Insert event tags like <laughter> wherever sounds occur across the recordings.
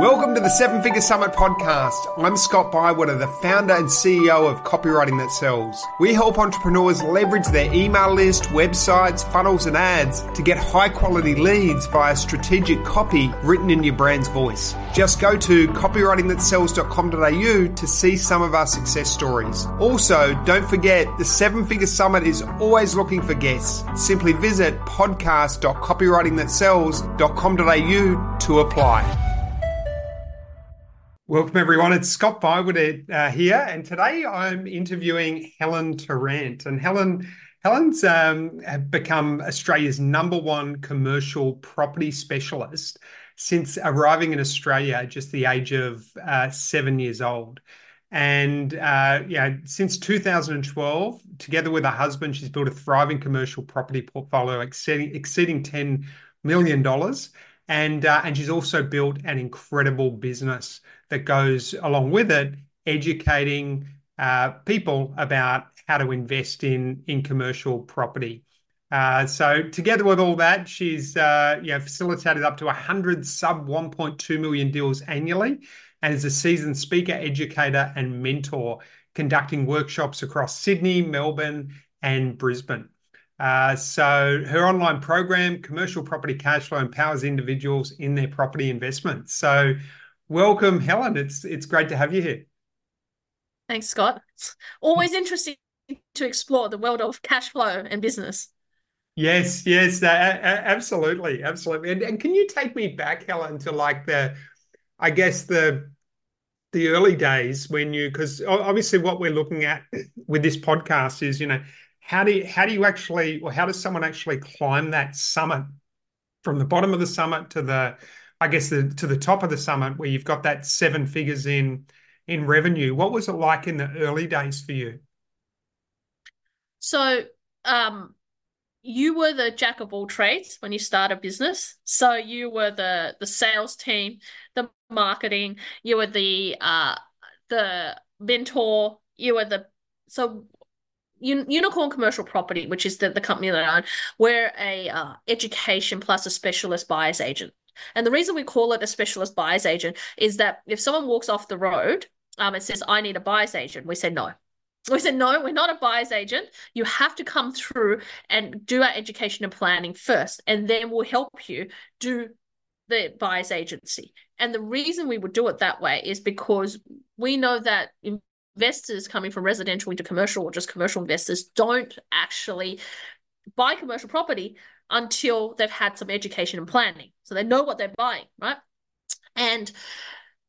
Welcome to the Seven Figure Summit podcast. I'm Scott Bywater, the founder and CEO of Copywriting That Sells. We help entrepreneurs leverage their email list, websites, funnels, and ads to get high quality leads via strategic copy written in your brand's voice. Just go to copywritingthatsells.com.au to see some of our success stories. Also, don't forget the Seven Figure Summit is always looking for guests. Simply visit podcast.copywritingthatsells.com.au to apply. Welcome, everyone. It's Scott Bywater uh, here, and today I'm interviewing Helen Tarrant. And Helen, Helen's um, become Australia's number one commercial property specialist since arriving in Australia at just the age of uh, seven years old. And uh, yeah, since 2012, together with her husband, she's built a thriving commercial property portfolio exceeding, exceeding $10 million. And, uh, and she's also built an incredible business that goes along with it, educating uh, people about how to invest in in commercial property. Uh, so together with all that, she's uh, you know, facilitated up to 100 sub 1.2 million deals annually, and is a seasoned speaker, educator, and mentor, conducting workshops across Sydney, Melbourne, and Brisbane. Uh, so her online program, Commercial Property Cashflow, empowers individuals in their property investments. So Welcome, Helen. It's it's great to have you here. Thanks, Scott. It's always interesting to explore the world of cash flow and business. Yes, yes, uh, absolutely, absolutely. And, and can you take me back, Helen, to like the, I guess the the early days when you because obviously what we're looking at <clears throat> with this podcast is you know how do you, how do you actually or how does someone actually climb that summit from the bottom of the summit to the I guess the to the top of the summit where you've got that seven figures in in revenue. What was it like in the early days for you? So um you were the jack of all trades when you start a business. So you were the the sales team, the marketing, you were the uh the mentor, you were the so Unikorn Commercial Property, which is the, the company that I own, we're a uh, education plus a specialist buyer's agent. And the reason we call it a specialist buyer's agent is that if someone walks off the road um, and says, I need a buyer's agent, we say no. We said, no, we're not a buyer's agent. You have to come through and do our education and planning first, and then we'll help you do the buyer's agency. And the reason we would do it that way is because we know that investors coming from residential into commercial or just commercial investors don't actually buy commercial property until they've had some education and planning. So they know what they're buying, right? And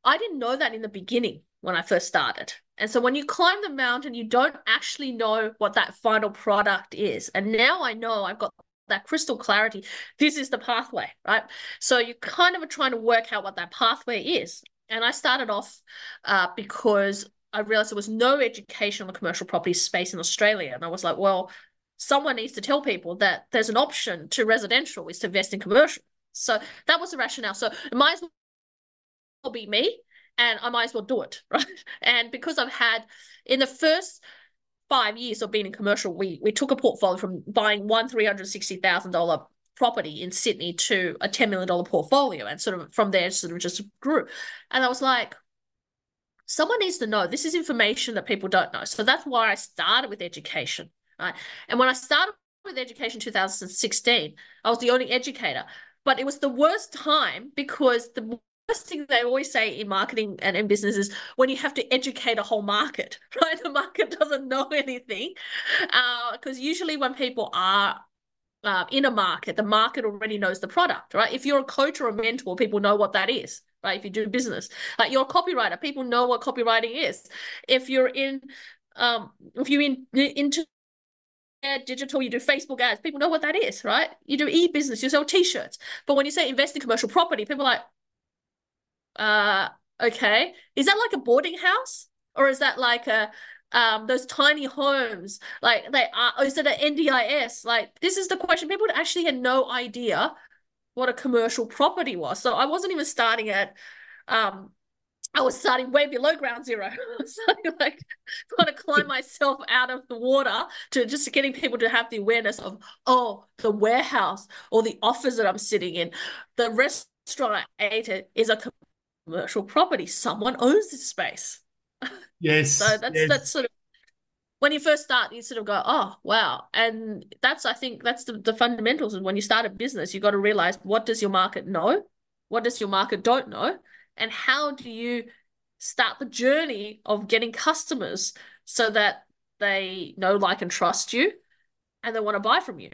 I didn't know that in the beginning when I first started. And so when you climb the mountain, you don't actually know what that final product is. And now I know I've got that crystal clarity. This is the pathway, right? So you kind of are trying to work out what that pathway is. And I started off uh, because I realized there was no education on the commercial property space in Australia. And I was like, well, someone needs to tell people that there's an option to residential is to invest in commercial. So that was the rationale. So it might as well be me and I might as well do it, <laughs> right? And because I've had in the first five years of being in commercial, we we took a portfolio from buying one three hundred sixty thousand dollar property in Sydney to a ten million dollar portfolio, and sort of from there sort of just grew. And I was like, someone needs to know this is information that people don't know. So that's why I started with education. And when I started with education 2016, I was the only educator. But it was the worst time because the worst thing they always say in marketing and in business is when you have to educate a whole market, <laughs> right? The market doesn't know anything. Because uh, usually when people are uh, in a market, the market already knows the product, right? If you're a coach or a mentor, people know what that is, right? If you do business, like you're a copywriter, people know what copywriting is. If you're in, um, if you're in into digital, you do Facebook ads. People know what that is, right? You do e-business, you sell t-shirts. But when you say invest in commercial property, people are like, uh, okay. Is that like a boarding house? Or is that like a um those tiny homes? Like they are is it an NDIS? Like this is the question. People actually had no idea what a commercial property was. So I wasn't even starting at um I was starting way below ground zero. <laughs> so like trying to climb <laughs> myself out of the water to just getting people to have the awareness of, oh, the warehouse or the office that I'm sitting in, the restaurant I ate it is a commercial property. Someone owns this space. <laughs> Yes. so that's yes. that's sort of when you first start, you sort of go, oh wow. And that's I think that's the, the fundamentals And when you start a business, you've got to realize what does your market know? What does your market don't know? And how do you start the journey of getting customers so that they know, like, and trust you and they want to buy from you?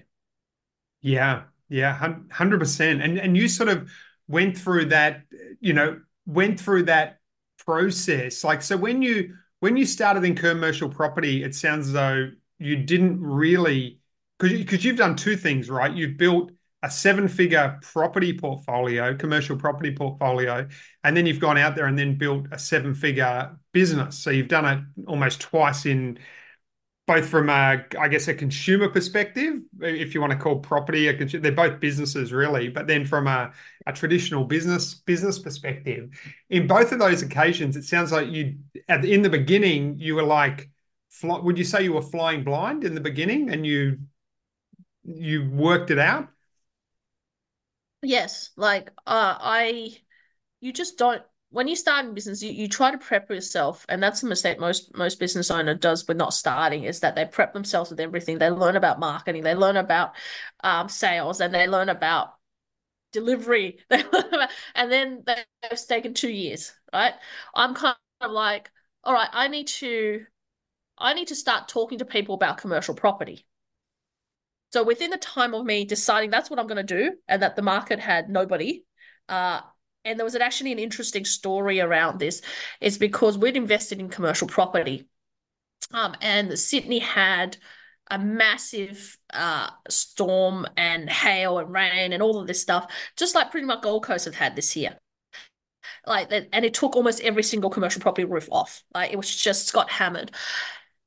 Yeah, yeah, hundred percent. And and you sort of went through that, you know, went through that process. Like, so when you when you started in commercial property, it sounds as though you didn't really because because you've done two things, right? You've built a seven-figure property portfolio, commercial property portfolio, and then you've gone out there and then built a seven-figure business. So you've done it almost twice in both from a, I guess, a consumer perspective, if you want to call property a consumer, they're both businesses really, but then from a, a traditional business business perspective, in both of those occasions, it sounds like you, at in the beginning, you were like, fly, would you say you were flying blind in the beginning, and you you worked it out? Yes, like uh, I, you just don't when you start in business, you, you try to prep yourself, and that's the mistake most most business owner does when not starting is that they prep themselves with everything. They learn about marketing, they learn about um, sales, and they learn about delivery. <laughs> and then they've taken two years, right? I'm kind of like, all right, I need to, I need to start talking to people about commercial property. So within the time of me deciding that's what I'm going to do, and that the market had nobody, uh, and there was actually an interesting story around this, is because we'd invested in commercial property. Um, and Sydney had a massive uh, storm and hail and rain and all of this stuff, just like pretty much Gold Coast have had this year. Like that, and it took almost every single commercial property roof off. Like it was just got hammered.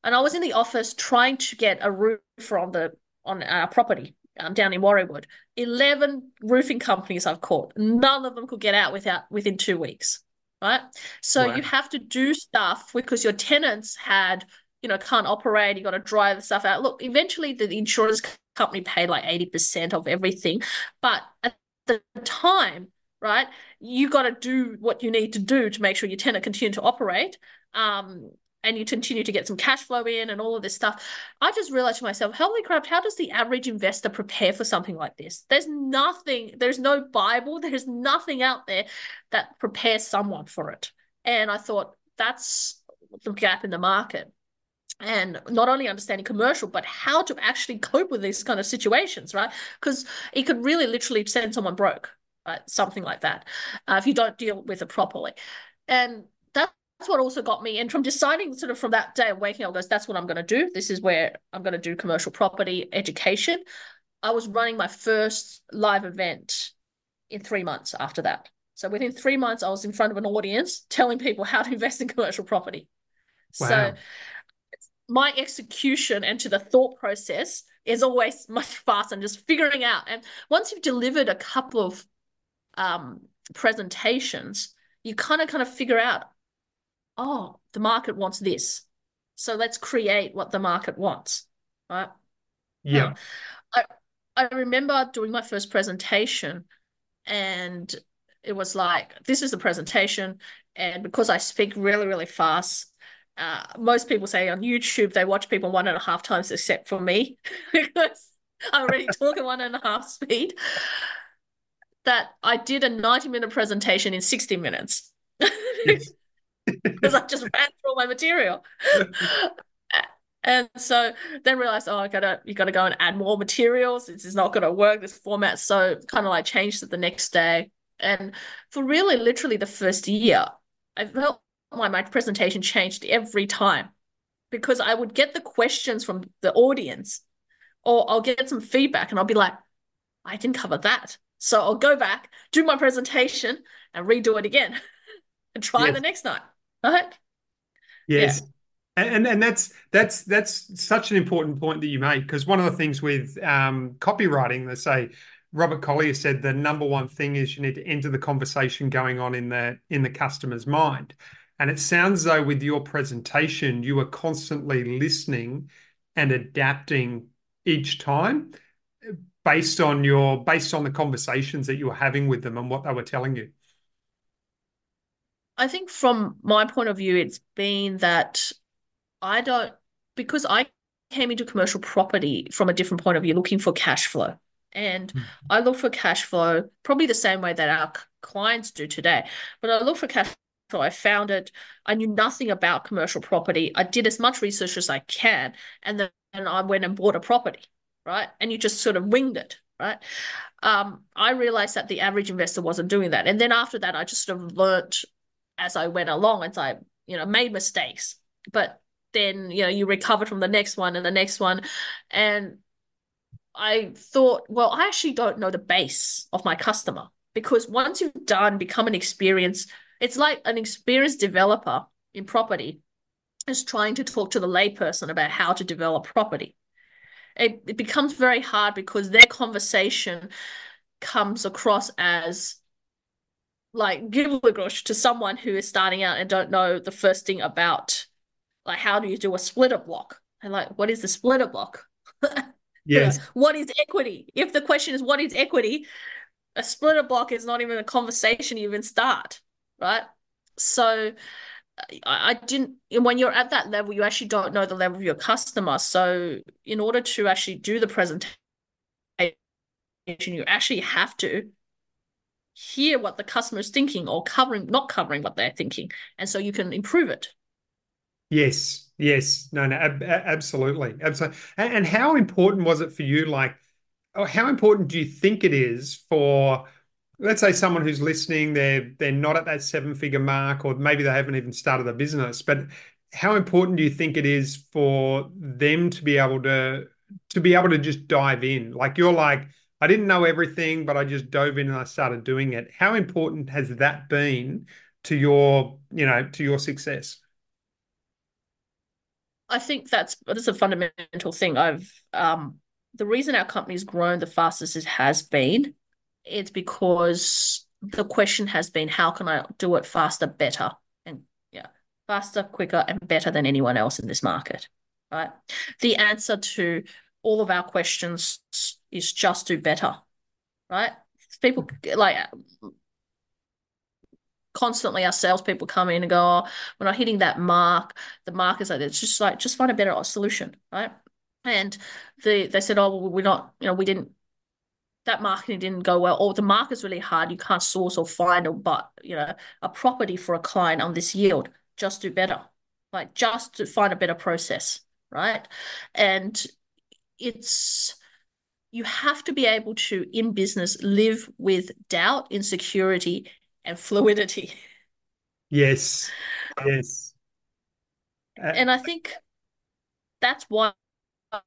And I was in the office trying to get a roof on the on our property um, down in Warriewood. 11 roofing companies I've called. None of them could get out without within two weeks. Right. So wow. you have to do stuff because your tenants had, you know, can't operate. You got to dry the stuff out. Look, eventually the insurance company paid like 80% of everything. But at the time, right, you got to do what you need to do to make sure your tenant continue to operate. Um, and you continue to get some cash flow in and all of this stuff. I just realized to myself, holy crap, how does the average investor prepare for something like this? There's nothing, there's no Bible, <laughs> there's nothing out there that prepares someone for it. And I thought that's the gap in the market. And not only understanding commercial, but how to actually cope with these kind of situations, right? Because it could really literally send someone broke, right? Something like that, uh, if you don't deal with it properly. And that's what also got me. And from deciding sort of from that day of waking up, goes, that's what I'm going to do. This is where I'm going to do commercial property education. I was running my first live event in three months after that. So within three months, I was in front of an audience telling people how to invest in commercial property. Wow. So my execution and to the thought process is always <laughs> much faster and just figuring out. And once you've delivered a couple of um, presentations, you kind of kind of figure out oh, the market wants this. So let's create what the market wants. Right. Yeah. Um, I, I remember doing my first presentation and it was like, this is the presentation. And because I speak really, really fast, uh, most people say on YouTube they watch people one and a half times, except for me, <laughs> because I'm already talking one and a half speed. That I did a 90 minute presentation in 60 minutes. Yes because I <laughs> just ran through all my material. <laughs> and so then realized, oh, I gotta you gotta go and add more materials. This is not gonna work, this format. So kind of like changed it the next day. And for really literally the first year, I felt my, my presentation changed every time because I would get the questions from the audience or I'll get some feedback and I'll be like, I didn't cover that. So I'll go back, do my presentation and redo it again <laughs> and try yes. the next night. Right? Yes. Yeah. And, and that's that's that's such an important point that you make because one of the things with um, copywriting, they say Robert Collier said the number one thing is you need to enter the conversation going on in the in the customer's mind. And it sounds though with your presentation, you are constantly listening and adapting each time based on your based on the conversations that you were having with them and what they were telling you. I think from my point of view, it's been that I don't, because I came into commercial property from a different point of view, looking for cash flow. And mm. I look for cash flow probably the same way that our clients do today. But I look for cash flow. I found it. I knew nothing about commercial property. I did as much research as I can. And then I went and bought a property, right? And you just sort of winged it, right? Um, I realized that the average investor wasn't doing that. And then after that, I just sort of learnt as I went along as I, you know, made mistakes. But then, you know, you recover from the next one and the next one. And I thought, well, I actually don't know the base of my customer because once you've done, become an experienced, it's like an experienced developer in property is trying to talk to the layperson about how to develop property. It, it becomes very hard because their conversation comes across as like give gibberish to someone who is starting out and don't know the first thing about like how do you do a splitter block? And like what is the splitter block? <laughs> Yes. What is equity? If the question is what is equity? A splitter block is not even a conversation you even start right? So I, I didn't when you're at that level you actually don't know the level of your customer. So in order to actually do the presentation you actually have to hear what the customer is thinking or covering not covering what they're thinking and so you can improve it. Yes yes. No no ab- absolutely. Absolutely and, and how important was it for you like oh, how important do you think it is for let's say someone who's listening they're they're not at that seven figure mark or maybe they haven't even started a business but how important do you think it is for them to be able to to be able to just dive in? Like you're like I didn't know everything, but I just dove in and I started doing it. How important has that been to your, you know, to your success? I think that's that's a fundamental thing. I've um the reason our company's grown the fastest it has been, it's because the question has been how can I do it faster, better, and yeah, faster, quicker, and better than anyone else in this market. Right. The answer to all of our questions is just do better, right? People like constantly our salespeople come in and go, oh, we're not hitting that mark. The mark is like it's just like just find a better solution, right? And the they said, oh, well, we're not, you know, we didn't that marketing didn't go well, or the market's really hard. You can't source or find a but you know a property for a client on this yield. Just do better, like just to find a better process, right? And it's you have to be able to in business live with doubt insecurity and fluidity. Yes. <laughs> Yes. Uh, and i think that's why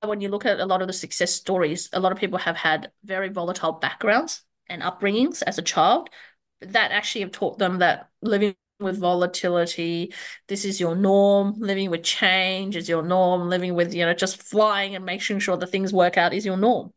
when you look at a lot of the success stories a lot of people have had very volatile backgrounds and upbringings as a child that actually have taught them that living with volatility. This is your norm. Living with change is your norm. Living with, you know, just flying and making sure the things work out is your norm.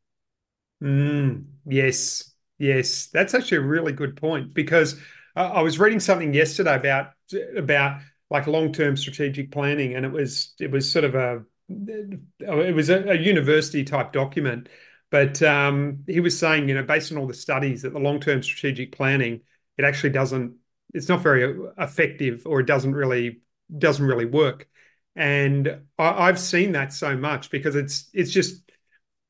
Mm, yes, yes. That's actually a really good point because I was reading something yesterday about about like long-term strategic planning and it was it was sort of a it was a, a university type document but um, he was saying you know based on all the studies that the long-term strategic planning it actually doesn't it's not very effective or it doesn't really doesn't really work. And I, have seen that so much because it's it's just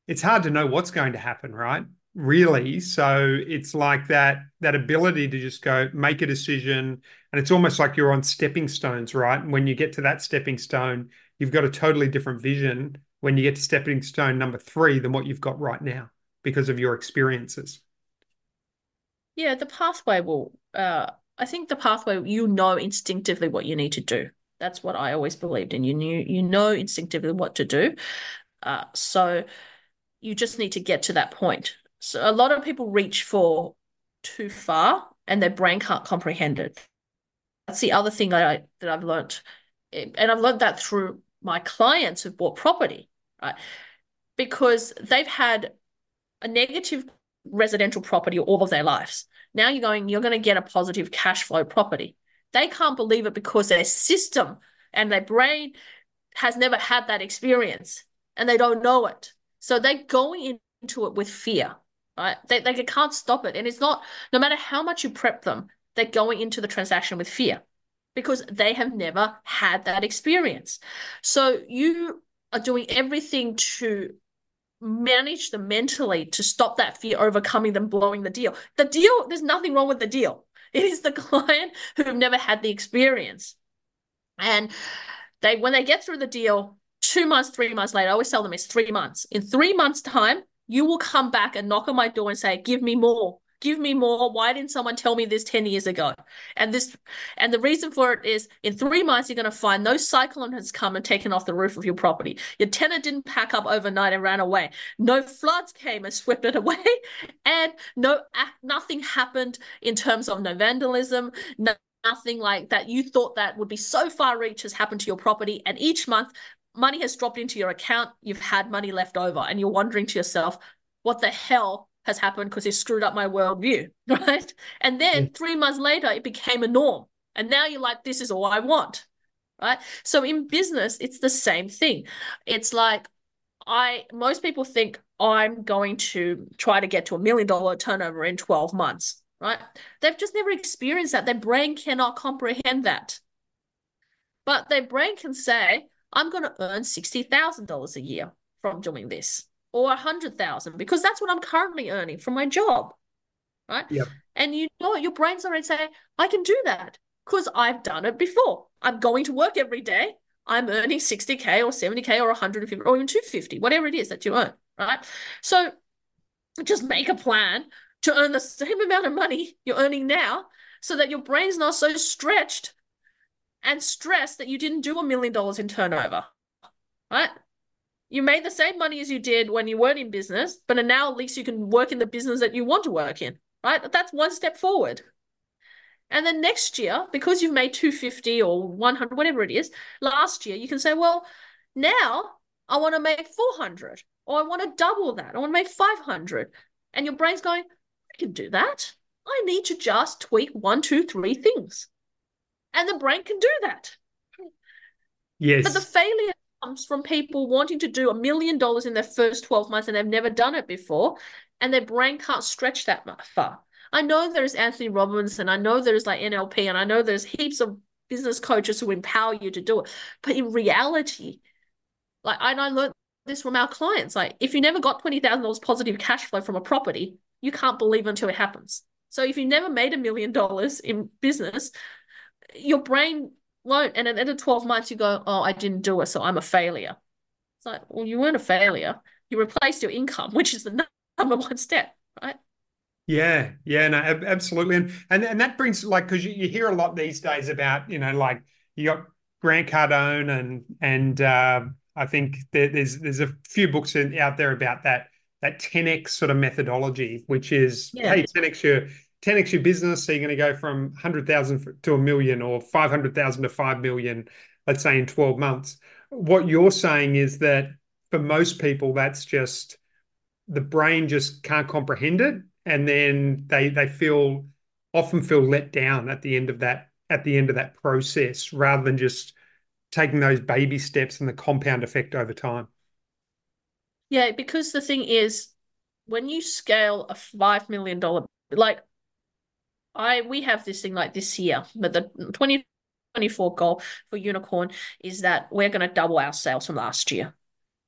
it's hard to know what's going to happen right? Really. So it's like that that ability to just go make a decision and it's almost like you're on stepping stones right? And when you get to that stepping stone you've got a totally different vision when you get to stepping stone number three than what you've got right now because of your experiences. Yeah the pathway will uh I think the pathway you know instinctively what you need to do. That's what I always believed in. You knew you know instinctively what to do. Uh, so you just need to get to that point. So a lot of people reach for too far and their brain can't comprehend it. That's the other thing that I that I've learned, and I've learned that through my clients who've bought property, right? Because they've had a negative residential property all of their lives. Now you're going, you're going to get a positive cash flow property. They can't believe it because their system and their brain has never had that experience and they don't know it. So they're going into it with fear, right? They, they can't stop it. And it's not, no matter how much you prep them, they're going into the transaction with fear. because they have never had that experience. So you are doing everything to manage them mentally to stop that fear overcoming them blowing the deal. The deal, there's nothing wrong with the deal. It is the <laughs> client who have never had the experience. And they when they get through the deal, two months, three months later, I always tell them it's three months. In three months' time, you will come back and knock on my door and say, Give me more give me more. Why didn't someone tell me this 10 years ago? And this and the reason for it is in three months you're going to find no cyclone has come and taken off the roof of your property. Your tenant didn't pack up overnight and ran away. No floods came and <laughs> swept it away. And no nothing happened in terms of no vandalism. No, nothing like that. You thought that would be so far reach has happened to your property. And each month money has dropped into your account. You've had money left over. And you're wondering to yourself what the hell has happened because he screwed up my worldview, <laughs> right? And then three months later, it became a norm. And now you're like, this is all I want, right? So in business, it's the same thing. It's like, I most people think I'm going to try to get to a million dollar turnover in 12 months, right? They've just never experienced that. Their brain cannot comprehend that. But their brain can say, I'm going to earn $60,000 a year from doing this or a hundred thousand because that's what I'm currently earning from my job. Right. Yep. And you know your brain's already saying, I can do that because I've done it before. I'm going to work every day. I'm earning 60K or 70K or 150 or even 250, whatever it is that you earn. Right. So just make a plan to earn the same amount of money you're earning now so that your brain's not so stretched and stressed that you didn't do a million dollars in turnover. Right you made the same money as you did when you weren't in business, but now at least you can work in the business that you want to work in, right? That's one step forward. And then next year, because you've made 250 or 100, whatever it is, last year, you can say, well, now I want to make 400 or I want to double that. I want to make 500. And your brain's going, I can do that. I need to just tweak one, two, three things. And the brain can do that. Yes. But the failure comes from people wanting to do a million dollars in their first 12 months and they've never done it before and their brain can't stretch that far. I know there's Anthony Robbins and I know there's like NLP and I know there's heaps of business coaches who empower you to do it. But in reality, like I, I learned this from our clients, like if you never got $20,000 positive cash flow from a property, you can't believe until it happens. So if you never made a million dollars in business, your brain won't. And at the end of 12 months, you go, oh, I didn't do it, so I'm a failure. It's like, well, you weren't a failure. You replaced your income, which is the number <laughs> one step, right? Yeah, yeah, no, absolutely, and and and that brings like because you, you hear a lot these days about you know like you got Grant Cardone and and uh, I think there, there's there's a few books in, out there about that that 10x sort of methodology, which is yeah. hey 10x your 10x your business. So you're going to go from 100,000 to a million or 500,000 to 5 million, let's say in 12 months. What you're saying is that for most people, that's just the brain just can't comprehend it. And then they, they feel often feel let down at the end of that, at the end of that process rather than just taking those baby steps and the compound effect over time. Yeah, because the thing is, when you scale a $5 million, like I we have this thing like this year, but the 2024 goal for Unikorn is that we're going to double our sales from last year.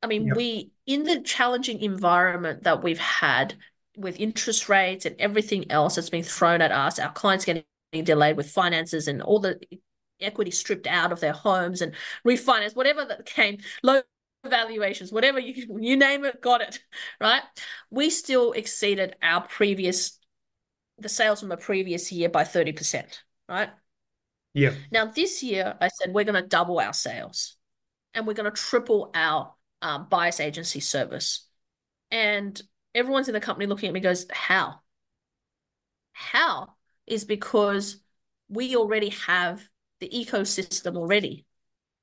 I mean, yep. we in the challenging environment that we've had with interest rates and everything else that's been thrown at us, our clients getting delayed with finances and all the equity stripped out of their homes and refinance, whatever that came, low valuations, whatever you you name it, got it, right? We still exceeded our previous the sales from a previous year by 30%, right? Yeah. Now, this year, I said we're going to double our sales and we're going to triple our um, buyer's agency service. And everyone's in the company looking at me goes, How? How is because we already have the ecosystem already.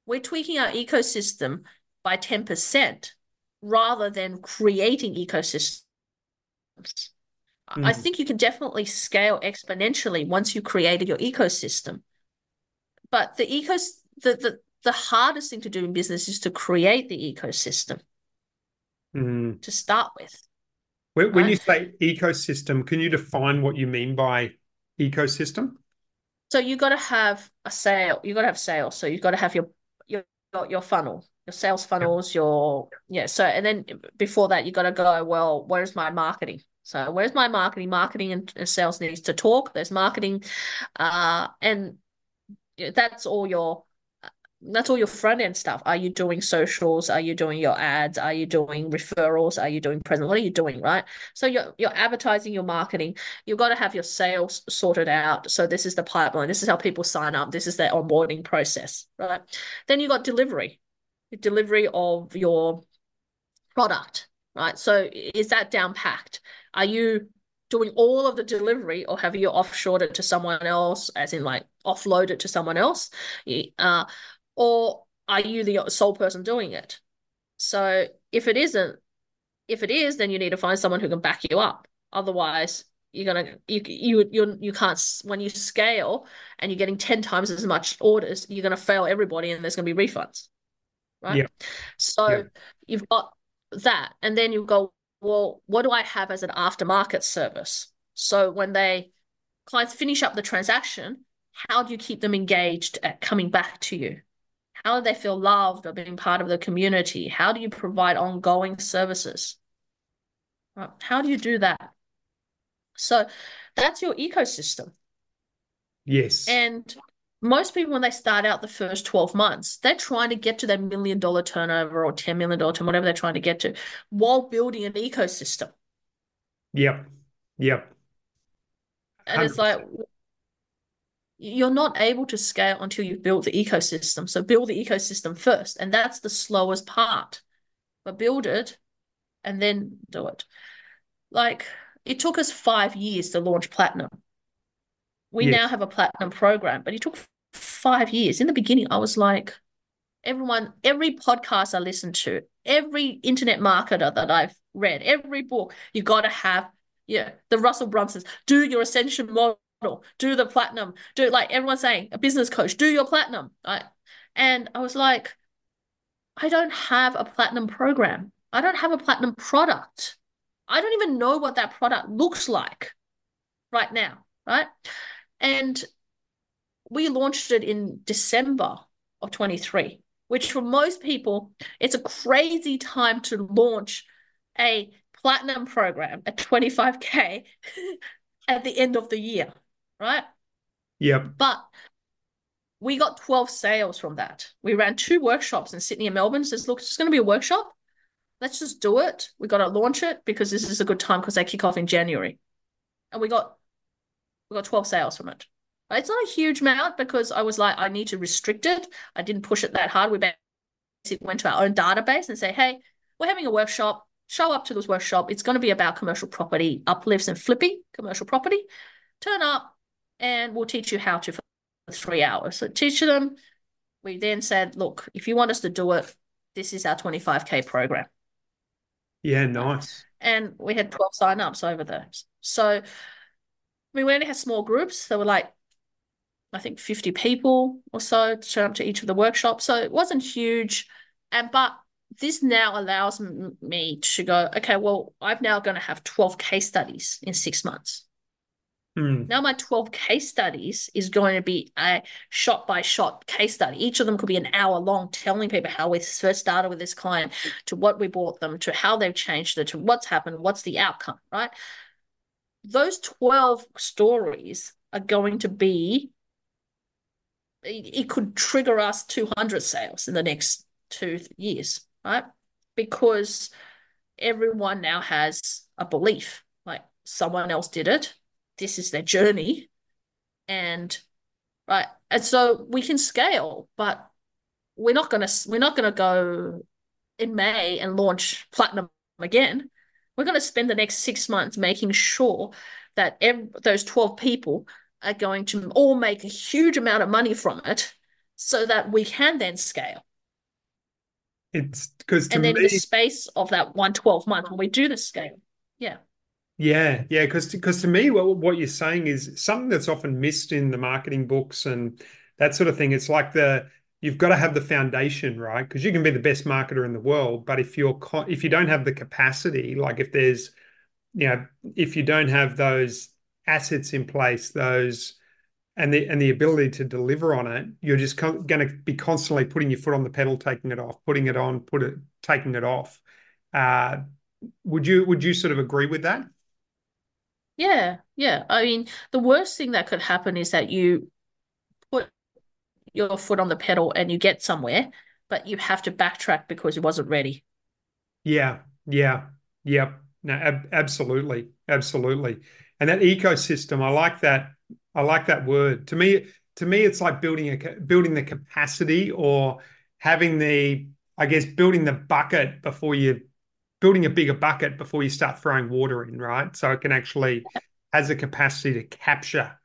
We're tweaking our ecosystem by 10% rather than creating ecosystems. Mm. I think you can definitely scale exponentially once you created your ecosystem. But the ecos the, the the hardest thing to do in business is to create the ecosystem mm. to start with. When, right? when you say ecosystem, can you define what you mean by ecosystem? so you got to have a sale. You got to have sales. So you've got to have your your your funnel, your sales funnels, your yeah. So and then before that, you got to go. Well, where's my marketing? So where's my marketing? Marketing and, sales needs to talk. There's marketing, uh, and that's all your that's all your front end stuff. Are you doing socials? Are you doing your ads? Are you doing referrals? Are you doing present? What are you doing, right? So you're you're advertising, your marketing. You've got to have your sales sorted out. So this is the pipeline. This is how people sign up. This is their onboarding process, right? Then you got delivery, delivery of your product, right? So is that down packed? Are you doing all of the delivery or have you offshored it to someone else as in like offload it to someone else uh, or are you the sole person doing it? So if it isn't, if it is, then you need to find someone who can back you up. Otherwise, you're gonna you you you you can't when you scale and you're getting ten times as much orders, you're gonna fail everybody, and there's gonna be refunds, right? Yeah. So yeah. you've got that, and then you go, well, what do I have as an aftermarket service? So when they clients finish up the transaction, how do you keep them engaged at coming back to you? How do they feel loved or being part of the community? How do you provide ongoing services? How do you do that? So that's your ecosystem. Yes. And most people, when they start out the first 12 months, they're trying to get to their million dollar turnover or $10 million turnover, whatever they're trying to get to, while building an ecosystem. Yep. Yep. And 100%. it's like, you're not able to scale until you've built the ecosystem. So build the ecosystem first, and that's the slowest part. But build it and then do it. Like it took us five years to launch Platinum. We yes. now have a Platinum program, but it took five years. In the beginning, I was like, everyone, every podcast I listened to, every internet marketer that I've read, every book, you got to have, yeah, the Russell Brunsons, do your ascension model do the platinum, do like everyone's saying, a business coach, do your platinum. Right? And I was like, I don't have a platinum program. I don't have a platinum product. I don't even know what that product looks like right now. Right. And we launched it in December of 23, which for most people, it's a crazy time to launch a platinum program at 25K <laughs> at the end of the year right? Yep. But we got 12 sales from that. We ran two workshops in Sydney and Melbourne. Says, look, it's going to be a workshop. Let's just do it. We got to launch it because this is a good time because they kick off in January. And we got we got 12 sales from it. It's not a huge amount because I was like, I need to restrict it. I didn't push it that hard. We basically went to our own database and say, hey, we're having a workshop. Show up to this workshop. It's going to be about commercial property uplifts and flipping commercial property. Turn up, and we'll teach you how to for three hours. So teach them. We then said, look, if you want us to do it, this is our 25K program. Yeah, nice. And we had 12 sign-ups over there. So we only had small groups. There were like, I think 50 people or so to show up to each of the workshops. So it wasn't huge. And but this now allows me to go, okay, well, I'm now going to have 12 case studies in six months. Mm. Now my 12 case studies is going to be a shot by shot case study. Each of them could be an hour long, telling people how we first started with this client, to what we bought them, to how they've changed it, to what's happened, what's the outcome, right? Those 12 stories are going to be, it could trigger us 200 sales in the next two years, right? Because everyone now has a belief like someone else did it this is their journey and right and so we can scale but we're not to we're not to go in may and launch platinum again we're going to spend the next six months making sure that every, those 12 people are going to all make a huge amount of money from it so that we can then scale it's because and then me... the space of that one 12 month when we do the scale yeah yeah, yeah, because because to me, what what you're saying is something that's often missed in the marketing books and that sort of thing. It's like the you've got to have the foundation, right? Because you can be the best marketer in the world, but if you're if you don't have the capacity, like if there's, you know, if you don't have those assets in place, those and the and the ability to deliver on it, you're just going to be constantly putting your foot on the pedal, taking it off, putting it on, put it, taking it off. Uh, would you would you sort of agree with that? Yeah, yeah. I mean, the worst thing that could happen is that you put your foot on the pedal and you get somewhere, but you have to backtrack because it wasn't ready. Yeah, yeah, yeah. No, ab absolutely, absolutely. And that ecosystem, I like that. I like that word. To me, to me, it's like building a building the capacity or having the, I guess, building the bucket before you building a bigger bucket before you start throwing water in, right? So it can actually has the capacity to capture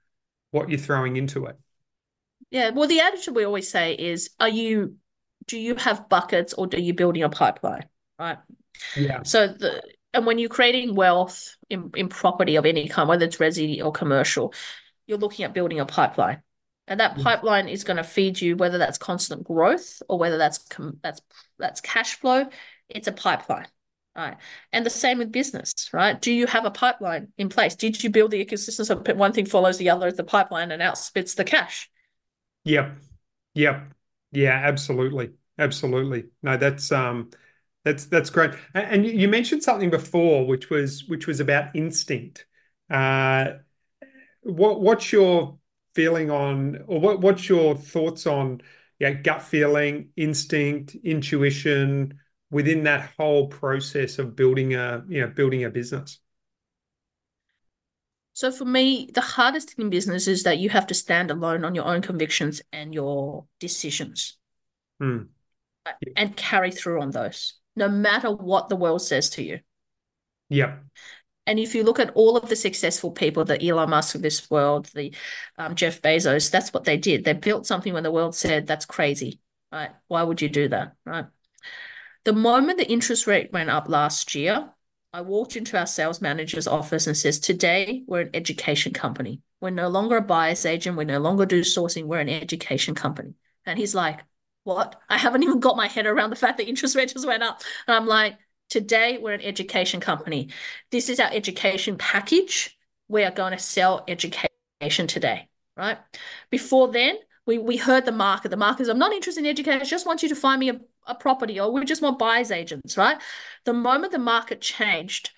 what you're throwing into it. Yeah. Well, the attitude we always say is, are you do you have buckets or do you building a pipeline? Right. Yeah. So the and when you're creating wealth in, in property of any kind, whether it's resi or commercial, you're looking at building a pipeline. And that pipeline is going to feed you, whether that's constant growth or whether that's that's that's cash flow. It's a pipeline. Right. And the same with business, right? Do you have a pipeline in place? Did you build the ecosystem so one thing follows the other the pipeline and out spits the cash? Yep. Yep. Yeah, absolutely. Absolutely. No, that's um that's that's great. And you mentioned something before which was which was about instinct. Uh what what's your feeling on or what what's your thoughts on yeah, gut feeling, instinct, intuition, within that whole process of building a you know building a business so for me the hardest thing in business is that you have to stand alone on your own convictions and your decisions mm. and carry through on those no matter what the world says to you yep and if you look at all of the successful people, the Elon Musk of this world, the um, Jeff Bezos, that's what they did. They built something when the world said that's crazy, right? Why would you do that, right? The moment the interest rate went up last year, I walked into our sales manager's office and says, Today we're an education company. We're no longer a buyer's agent. We no longer do sourcing. We're an education company. And he's like, What? I haven't even got my head around the fact that interest rates just went up. And I'm like, Today we're an education company. This is our education package. We are going to sell education today, right? Before then, we we heard the market. The market is, I'm not interested in education. I just want you to find me a, a property, or we just want buyers agents, right? The moment the market changed,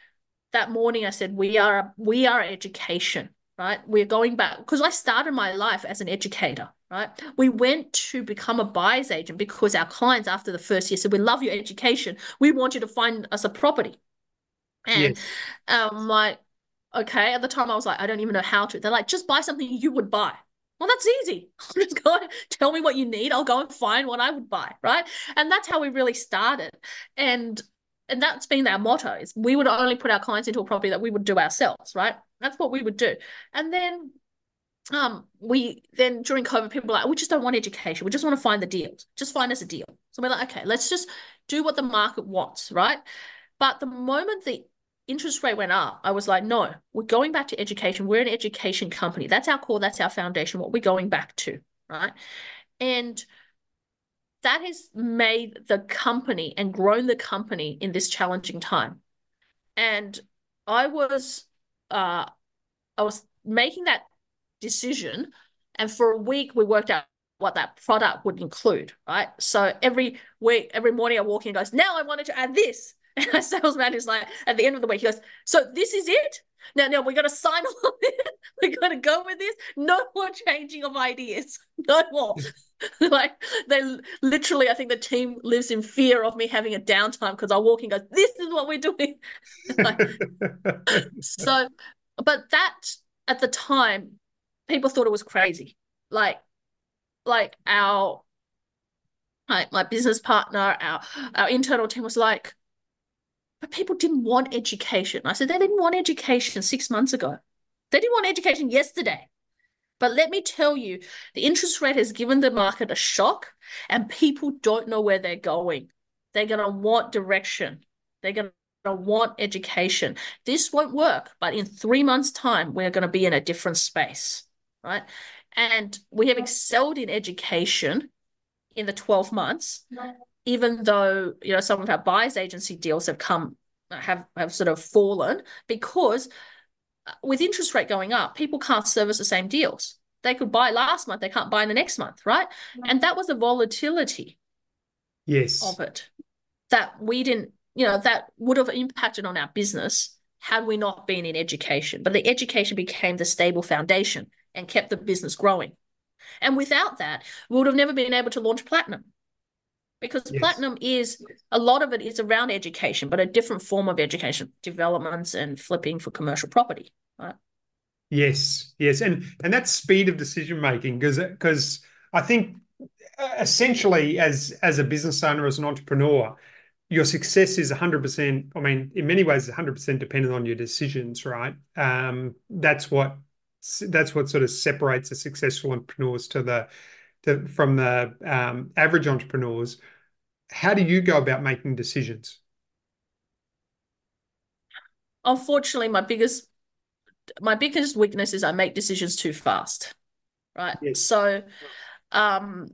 that morning I said, we are we are education, right? We're going back because I started my life as an educator, right? We went to become a buyer's agent because our clients after the first year said, We love your education. We want you to find us a property. And yes. um, like, okay, at the time I was like, I don't even know how to. They're like, just buy something you would buy. Well, that's easy. <laughs> I'm Just go tell me what you need. I'll go and find what I would buy, right? And that's how we really started. And and that's been our motto is we would only put our clients into a property that we would do ourselves, right? That's what we would do. And then um we then during COVID, people were like, we just don't want education. We just want to find the deals. Just find us a deal. So we're like, okay, let's just do what the market wants, right? But the moment the interest rate went up, I was like, no, we're going back to education. We're an education company. That's our core, that's our foundation, what we're going back to, right? And that has made the company and grown the company in this challenging time. And I was uh I was making that decision and for a week we worked out what that product would include, right? So every week, every morning I walk in and goes, now I wanted to add this. <laughs> And our sales manager's like, at the end of the week, he goes, So this is it? Now, now we're going to sign off. we're going to go with this. No more changing of ideas. <laughs> No more. <laughs> like they literally, I think the team lives in fear of me having a downtime because I walk in and go, This is what we're doing. like, so, but that at the time, people thought it was crazy. Like, like our like my business partner, our our internal team was like, but people didn't want education. I said, they didn't want education six months ago. They didn't want education yesterday. But let me tell you, the interest rate has given the market a shock, and people don't know where they're going. They're going to want direction. They're going to want education. This won't work, but in three months' time, we're going to be in a different space, right? And we have excelled in education in the 12 months even though you know some of our buyers agency deals have come have have sort of fallen because uh, with interest rate going up, people can't service the same deals. they could buy last month, they can't buy in the next month, right? And that was the volatility yes of it that we didn't, you know, that would have impacted on our business had we not been in education. But the education became the stable foundation and kept the business growing. And without that, we would have never been able to launch Platinum because yes. Platinum is a lot of it is around education, but a different form of education, developments and flipping for commercial property. Right? Yes, yes, and and that speed of decision making because because I think uh, essentially as as a business owner as an entrepreneur your success is 100% i mean in many ways 100% dependent on your decisions right um, that's what that's what sort of separates the successful entrepreneurs to the to, from the um, average entrepreneurs. How do you go about making decisions? Unfortunately my biggest my biggest weakness is i make decisions too fast right? Yes. so um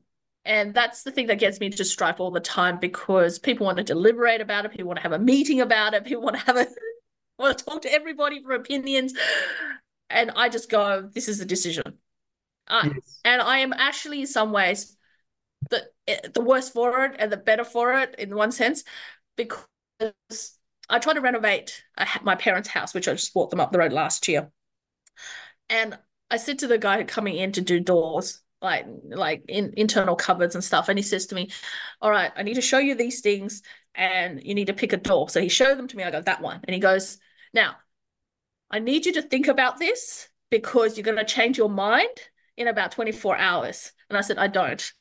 and that's the thing that gets me to strife all the time because people want to deliberate about it people want to have a meeting about it people want to have a <laughs> want to talk to everybody for opinions and i just go this is a decision. Uh, yes. and i am actually in some ways the the worse for it and the better for it in one sense because i tried to renovate my parents house which i just bought them up the road last year. And i said to the guy coming in to do doors like like in internal cupboards and stuff and he says to me all right i need to show you these things and you need to pick a door. So he showed them to me i go that one. And he goes now i need you to think about this because you're going to change your mind in about 24 hours and i said i don't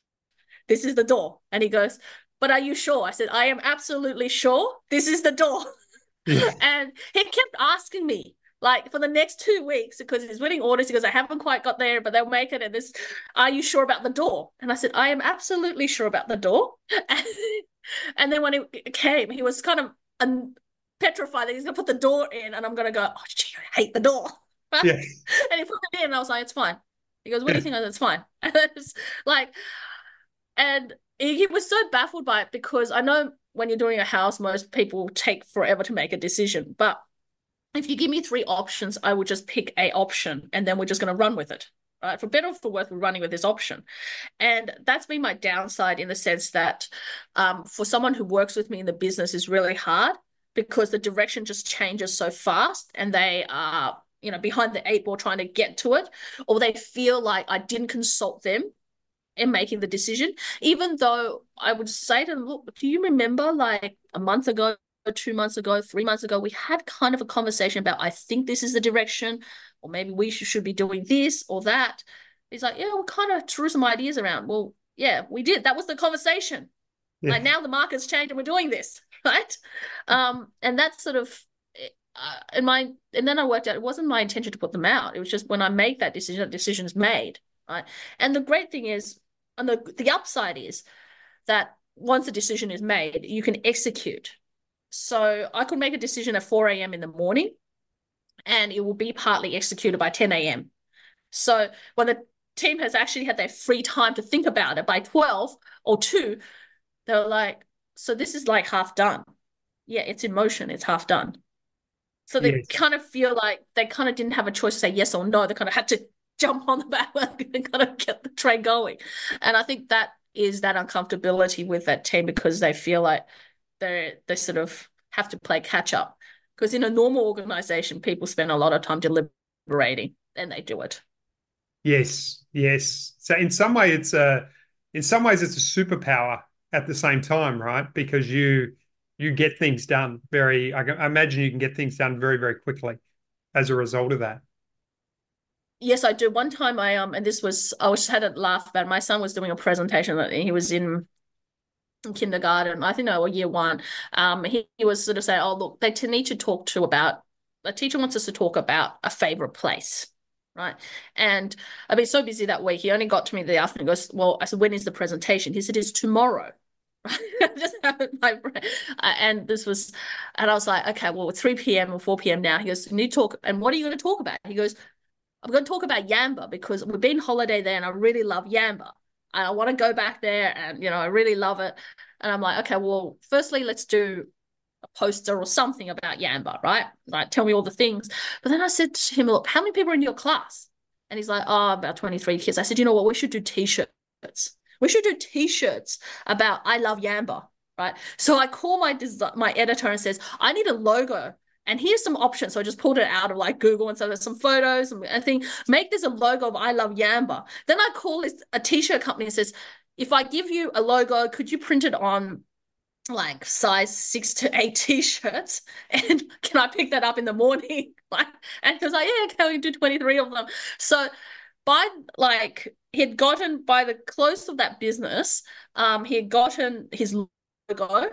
this is the door and he goes but are you sure i said i am absolutely sure this is the door <laughs> and he kept asking me like for the next two weeks because he's winning orders. He goes, I haven't quite got there, but they'll make it. And this, are you sure about the door? And I said, I am absolutely sure about the door. <laughs> and then when it came, he was kind of un- petrified that he's going to put the door in, and I'm going to go, oh, gee, I hate the door. <laughs> Yeah. and he put it in, and I was like, it's fine. He goes, what yeah. do you think? I said, it's fine. <laughs> And it's like, and he, he was so baffled by it because I know when you're doing a house, most people take forever to make a decision, but if you give me three options, I would just pick a option and then we're just going to run with it. Right? For better or for worse, we're running with this option. And that's been my downside in the sense that um, for someone who works with me in the business is really hard because the direction just changes so fast and they are you know behind the eight ball trying to get to it or they feel like i didn't consult them in making the decision even though i would say to them look do you remember like a month ago two months ago, three months ago, we had kind of a conversation about, I think this is the direction, or maybe we should, be doing this or that. He's like, yeah, we kind of threw some ideas around. Well, yeah, we did. That was the conversation. Yeah. Like now the market's changed and we're doing this, right? Um, and that's sort of, uh, and my, and then I worked out it wasn't my intention to put them out. It was just when I make that decision, that decision's made, right? And the great thing is, and the the upside is that once a decision is made, you can execute so I could make a decision at 4 a.m. in the morning and it will be partly executed by 10 a.m. So when the team has actually had their free time to think about it by 12 or 2, they're like, so this is like half done. Yeah, it's in motion, it's half done. So they yes. kind of feel like they kind of didn't have a choice to say yes or no. They kind of had to jump on the <laughs> bandwagon and kind of get the train going. And I think that is that uncomfortability with that team because they feel like they they sort of have to play catch up because in a normal organization people spend a lot of time deliberating and they do it yes yes so in some way it's a in some ways it's a superpower at the same time right because you you get things done very i, imagine you can get things done very very quickly as a result of that yes i do one time i um and this was i was had a laugh about it. my son was doing a presentation and he was in kindergarten, I think no, year one, um, he, he was sort of saying, oh, look, they need to talk to about, a teacher wants us to talk about a favorite place. Right. And I've been so busy that week. He only got to me the afternoon. Goes, well, I said, when is the presentation? He said, it's tomorrow. <laughs> just my uh, and this was, and I was like, okay, well, 3 p.m. or 4 p.m. now. He goes, you talk, and what are you going to talk about? He goes, I'm going to talk about Yamba because we've been holiday there and I really love Yamba. I want to go back there and, you know, I really love it. And I'm like, okay, well, firstly, let's do a poster or something about Yamba, right? Like, tell me all the things. But then I said to him, look, how many people are in your class? And he's like, oh, about 23 kids. I said, you know what? We should do t-shirts. We should do t-shirts about I love Yamba, right? So I call my my editor and says, I need a logo. And here's some options. So I just pulled it out of like Google and so there's some photos and I think make this a logo of I love Yamba. Then I call this a t-shirt company and says, if I give you a logo, could you print it on like size six to eight t-shirts <laughs> and can I pick that up in the morning? <laughs> like and he was like, Yeah, can we do 23 of them? So by like he had gotten by the close of that business, um, he had gotten his logo.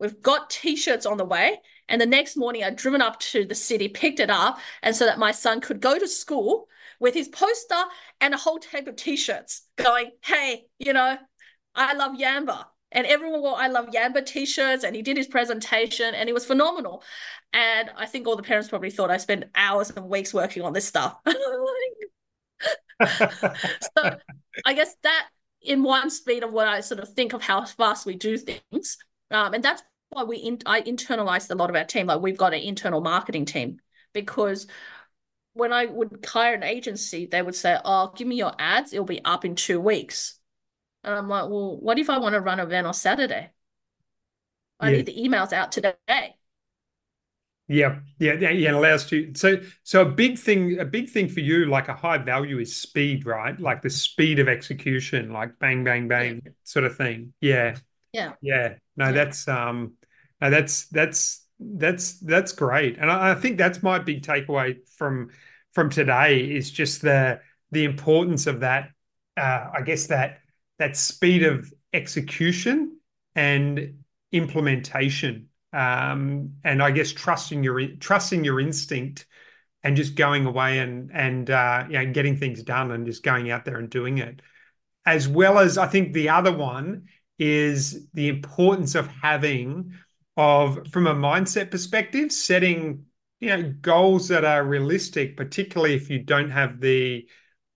We've got t-shirts on the way. And the next morning I'd driven up to the city, picked it up, and so that my son could go to school with his poster and a whole tape of t-shirts going, Hey, you know, I love Yamba and everyone wore I Love Yamba t-shirts and he did his presentation and it was phenomenal. And I think all the parents probably thought I spent hours and weeks working on this stuff. <laughs> <laughs> <laughs> so I guess that in one speed of what I sort of think of how fast we do things. Um, and that's why we in, I internalized a lot of our team. Like we've got an internal marketing team because when I would hire an agency, they would say, "Oh, give me your ads. It'll be up in two weeks." And I'm like, well, what if I want to run an event on Saturday? I yeah. need the emails out today. Yeah, yeah, yeah. It allows you. So, so a big thing, a big thing for you, like a high value, is speed, right? Like the speed of execution, like bang, bang, bang, yeah. sort of thing. Yeah, yeah, yeah. No, yeah. that's um, no, that's that's that's that's great, and I, I think that's my big takeaway from from today is just the the importance of that. Uh, I guess that that speed of execution and implementation um, and I guess trusting your trusting your instinct and just going away and and uh, you know, getting things done and just going out there and doing it. As well as I think the other one is the importance of having of from a mindset perspective, setting you know goals that are realistic, particularly if you don't have the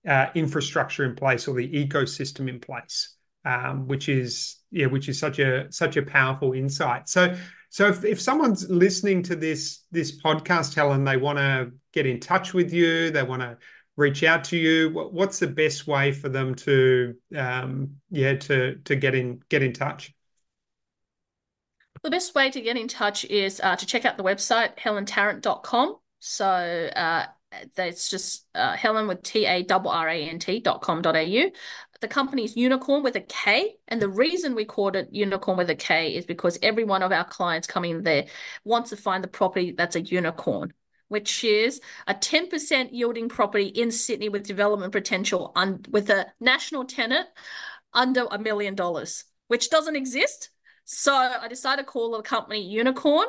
uh, infrastructure in place or the ecosystem in place, um, which is yeah, which is such a such a powerful insight. So so if, if someone's listening to this this podcast, Helen, they want to get in touch with you, they want to reach out to you. What, what's the best way for them to um, yeah to to get in get in touch? The best way to get in touch is uh, to check out the website helentarrant.com. So uh, that's just uh, Helen with T A R R A N T dot com dot au. The company is Unikorn with a K. And the reason we called it Unikorn with a K is because every one of our clients coming there wants to find the property that's a unicorn, which is a 10% yielding property in Sydney with development potential un- with a national tenant under a million dollars, which doesn't exist. So I decided to call the company Unikorn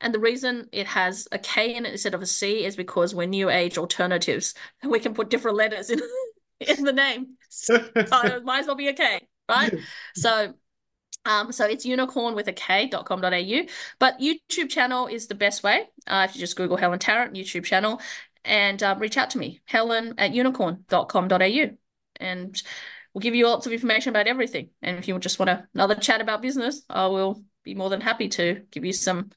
and the reason it has a K in it instead of a C is because we're new age alternatives and <laughs> we can put different letters in, <laughs> in the name. So <laughs> it might as well be a K, right? So um, so it's unicorn with a K.com.au. But YouTube channel is the best way. Uh, if you just Google Helen Tarrant YouTube channel and uh, reach out to me, helen at unikorn.com.au. And we'll give you lots of information about everything. And if you just want another chat about business, I will be more than happy to give you some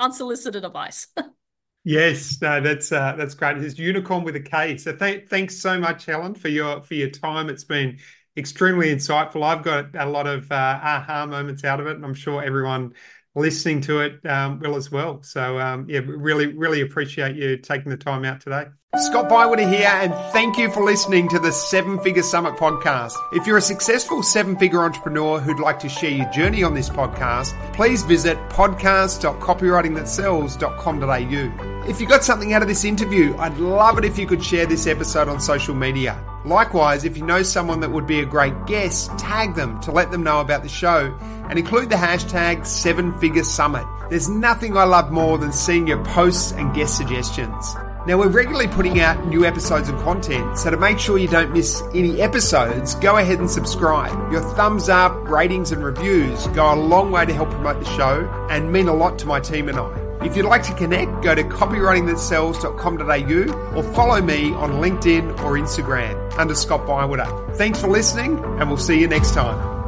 unsolicited advice. <laughs> yes, no, that's uh, that's great. It's unicorn with a K. So th- thanks so much, Helen, for your for your time. It's been extremely insightful. I've got a lot of uh, aha moments out of it, and I'm sure everyone listening to it um, will as well. So um, yeah, really, really appreciate you taking the time out today. Scott Bywater here, and thank you for listening to the Seven Figure Summit podcast. If you're a successful seven figure entrepreneur who'd like to share your journey on this podcast, please visit podcast.copywritingthatsells.com.au. If you got something out of this interview, I'd love it if you could share this episode on social media. Likewise, if you know someone that would be a great guest, tag them to let them know about the show and include the hashtag Seven Figure Summit. There's nothing I love more than seeing your posts and guest suggestions. Now, we're regularly putting out new episodes and content, so to make sure you don't miss any episodes, go ahead and subscribe. Your thumbs up, ratings, and reviews go a long way to help promote the show and mean a lot to my team and I. If you'd like to connect, go to copywritingthatsells.com.au or follow me on LinkedIn or Instagram under Scott Bywater. Thanks for listening, and we'll see you next time.